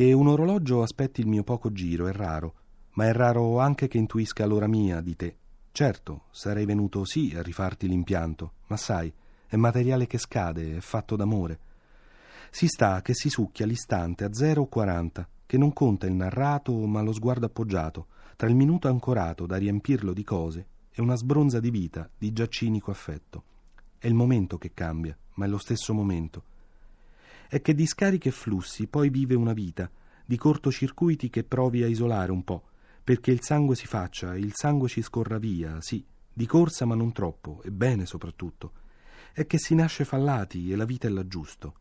Che un orologio aspetti il mio poco giro è raro, ma è raro anche che intuisca l'ora mia di te. Certo, sarei venuto sì a rifarti l'impianto, ma sai, è materiale che scade, è fatto d'amore. Si sta che si succhia l'istante a 0,40, che non conta il narrato ma lo sguardo appoggiato, tra il minuto ancorato da riempirlo di cose e una sbronza di vita, di già cinico affetto. È il momento che cambia, ma è lo stesso momento. È che di scarichi e flussi poi vive una vita, di cortocircuiti che provi a isolare un po', perché il sangue si faccia, il sangue ci scorra via, sì, di corsa ma non troppo, e bene soprattutto. È che si nasce fallati e la vita è là giusto.